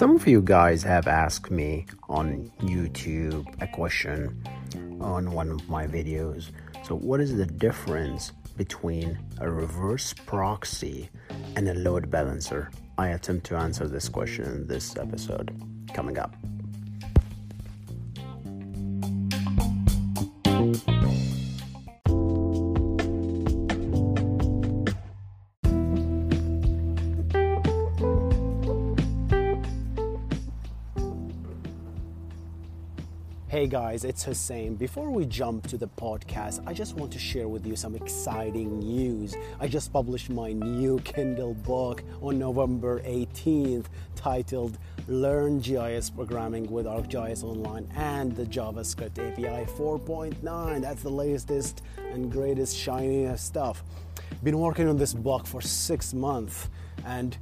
Some of you guys have asked me on YouTube a question on one of my videos. So, what is the difference between a reverse proxy and a load balancer? I attempt to answer this question in this episode coming up. Hey guys, it's Hussein. Before we jump to the podcast, I just want to share with you some exciting news. I just published my new Kindle book on November 18th titled Learn GIS Programming with ArcGIS Online and the JavaScript API 4.9. That's the latest and greatest, shiniest stuff. Been working on this book for six months and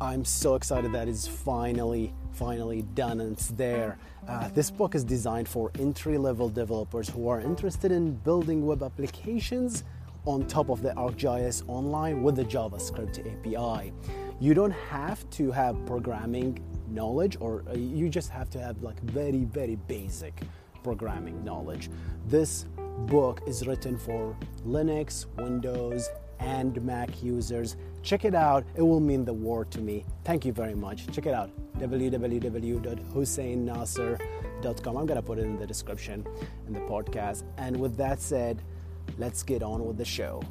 I'm so excited that it's finally, finally done and it's there. Uh, this book is designed for entry level developers who are interested in building web applications on top of the ArcGIS Online with the JavaScript API. You don't have to have programming knowledge, or uh, you just have to have like very, very basic programming knowledge. This book is written for Linux, Windows, and Mac users. Check it out, it will mean the world to me. Thank you very much. Check it out www.husseinnasser.com. I'm going to put it in the description in the podcast. And with that said, let's get on with the show.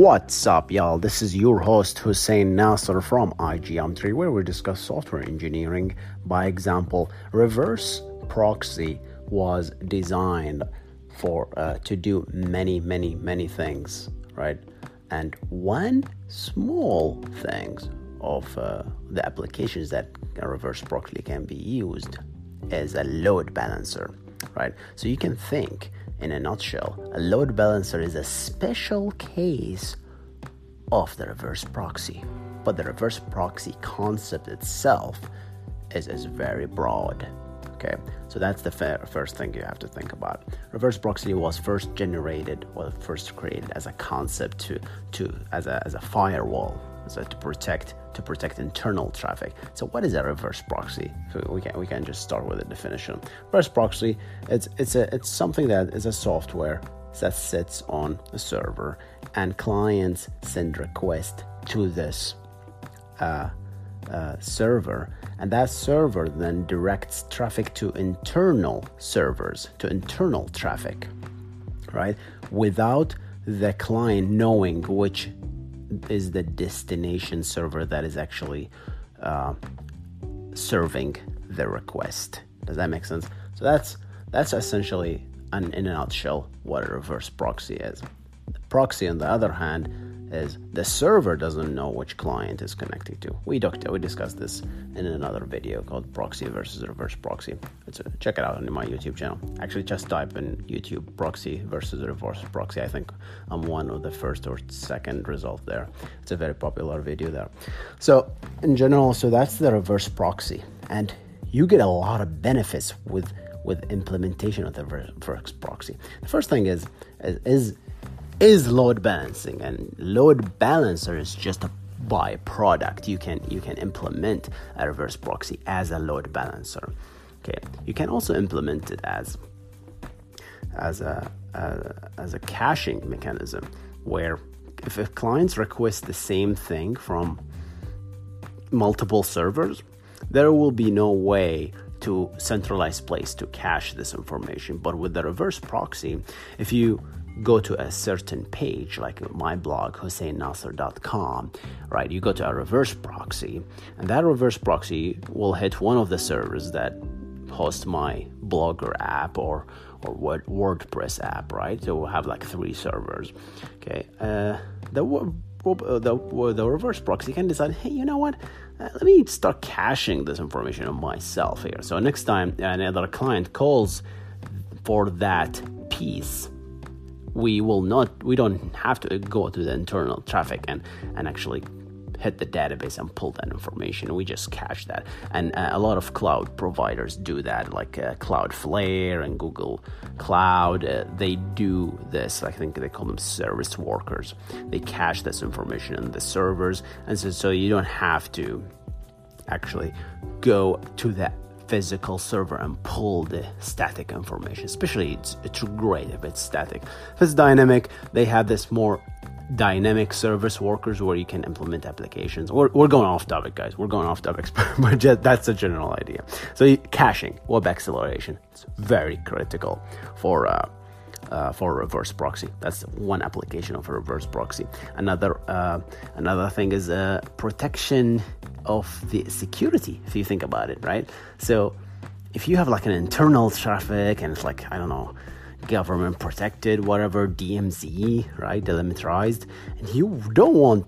What's up, y'all? This is your host Hussein Nasser from iGeometry, where we discuss software engineering. By example, reverse proxy was designed for uh, to do many, many, many things, right? And one small things of uh, the applications that reverse proxy can be used is a load balancer, right? So you can think in a nutshell, a load balancer is a special case of the reverse proxy. But the reverse proxy concept itself is, is very broad. Okay, so that's the first thing you have to think about. Reverse proxy was first generated, or first created as a concept to, to as a as a firewall, so to protect to protect internal traffic. So what is a reverse proxy? So we can we can just start with a definition. Reverse proxy it's it's a it's something that is a software that sits on a server and clients send requests to this uh, uh, server and that server then directs traffic to internal servers to internal traffic right without the client knowing which is the destination server that is actually uh, serving the request. Does that make sense? So that's that's essentially an, in a nutshell what a reverse proxy is. Proxy, on the other hand, is the server doesn't know which client is connecting to. We, we discussed this in another video called proxy versus reverse proxy. A, uh, check it out on my YouTube channel. Actually, just type in YouTube proxy versus reverse proxy. I think I'm one of the first or second result there. It's a very popular video there. So, in general, so that's the reverse proxy, and you get a lot of benefits with with implementation of the reverse proxy. The first thing is is, is is load balancing and load balancer is just a byproduct. You can you can implement a reverse proxy as a load balancer. Okay you can also implement it as as a, a as a caching mechanism where if a clients request the same thing from multiple servers there will be no way to centralized place to cache this information but with the reverse proxy if you go to a certain page, like my blog, HusseinNasser.com, right? You go to a reverse proxy, and that reverse proxy will hit one of the servers that host my blogger app or or WordPress app, right? So we'll have like three servers. Okay, uh, the the the reverse proxy can decide, hey, you know what? Uh, let me start caching this information on myself here. So next time another client calls for that piece, we will not, we don't have to go to the internal traffic and and actually hit the database and pull that information. We just cache that. And uh, a lot of cloud providers do that, like uh, Cloudflare and Google Cloud. Uh, they do this. I think they call them service workers. They cache this information in the servers. And so, so you don't have to actually go to that physical server and pull the static information. Especially, it's, it's great if it's static. If it's dynamic, they have this more dynamic service workers where you can implement applications. We're, we're going off topic, guys. We're going off topic, but just, that's a general idea. So caching, web acceleration, it's very critical for uh, uh, for reverse proxy. That's one application of a reverse proxy. Another uh, another thing is uh, protection of the security. If you think about it, right? So if you have like an internal traffic and it's like I don't know government protected, whatever DMZ, right, delimitarized, and you don't want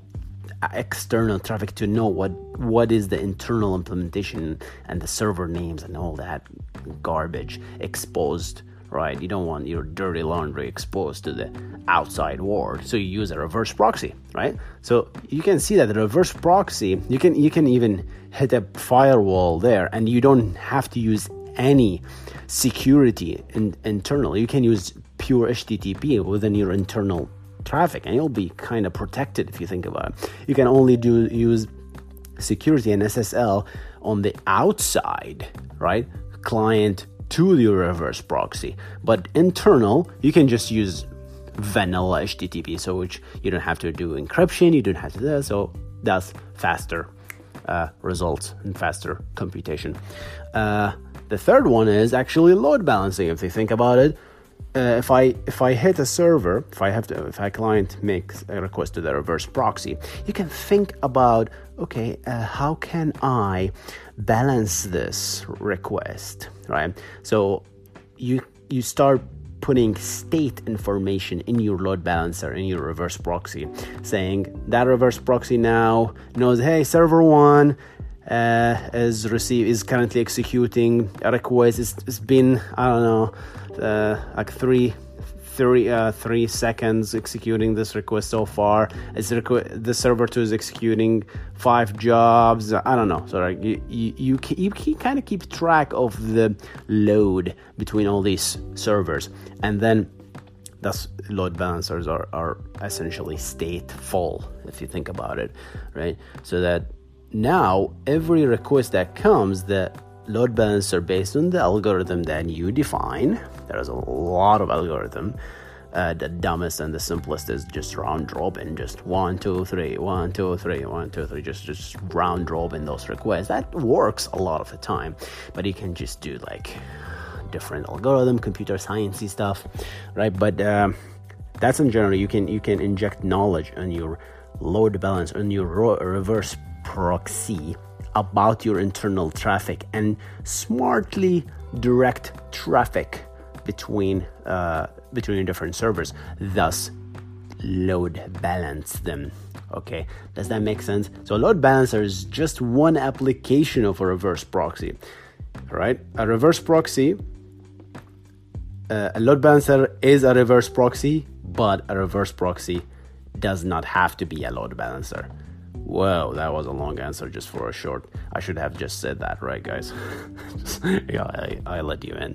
external traffic to know what what is the internal implementation and the server names and all that garbage exposed right? You don't want your dirty laundry exposed to the outside world so you use a reverse proxy right? So you can see that the reverse proxy you can you can even hit a firewall there and you don't have to use any security in, internal. You can use pure HTTP within your internal traffic, and you'll be kind of protected if you think about it. You can only do use security and SSL on the outside, right? Client to your reverse proxy, but internal, you can just use vanilla HTTP, so which you don't have to do encryption, you don't have to do that, so that's faster uh, results and faster computation. Uh, the third one is actually load balancing. If you think about it, uh, if I if I hit a server, if I have to, if a client makes a request to the reverse proxy, you can think about okay, uh, how can I balance this request, right? So you you start putting state information in your load balancer in your reverse proxy, saying that reverse proxy now knows, hey, server one uh, is receive is currently executing a request. It's, it's been I don't know uh, like three three uh, three seconds executing this request so far. It's requ- the server two is executing five jobs. I don't know. So like you you you, you, you kind of keep track of the load between all these servers, and then that's load balancers are, are essentially stateful if you think about it, right? So that now every request that comes the load balancer based on the algorithm that you define there's a lot of algorithm uh, the dumbest and the simplest is just round robin just one two three one two three one two three just just round robin those requests. That works a lot of the time but you can just do like different algorithm computer sciencey stuff right? But uh, that's in general you can you can inject knowledge on your load balance on your reverse proxy about your internal traffic and smartly direct traffic between uh, between different servers thus load balance them okay? Does that make sense? So a load balancer is just one application of a reverse proxy right? A reverse proxy uh, a load balancer is a reverse proxy but a reverse proxy does not have to be a load balancer Whoa, that was a long answer just for a short. I should have just said that, right, guys? just, yeah, I, I, let you in.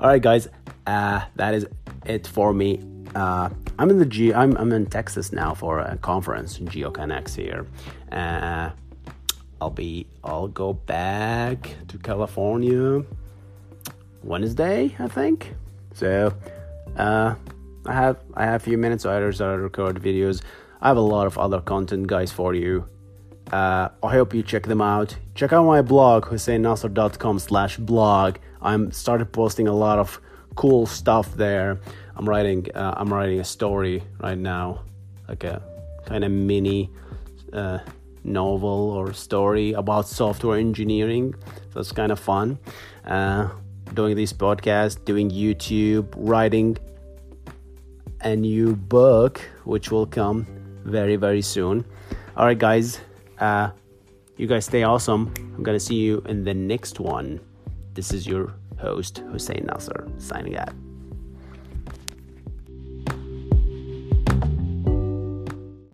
All right, guys, uh, that is it for me. Uh, I'm in the G. I'm I'm in Texas now for a conference, GeoConnects here. Uh, I'll be. I'll go back to California Wednesday, I think. So, uh, I have I have a few minutes. So I record videos. I have a lot of other content, guys, for you. Uh, I hope you check them out. Check out my blog, husseinnasser.com slash blog. I'm started posting a lot of cool stuff there I'm writing uh, I'm writing a story right now, like a kind of mini uh, novel or story about software engineering. So it's kind of fun. Uh, doing this podcast, doing YouTube, writing a new book, which will come very very soon. All right, guys. Uh, you guys stay awesome. I'm gonna see you in the next one. This is your host Hussein Nasser signing out.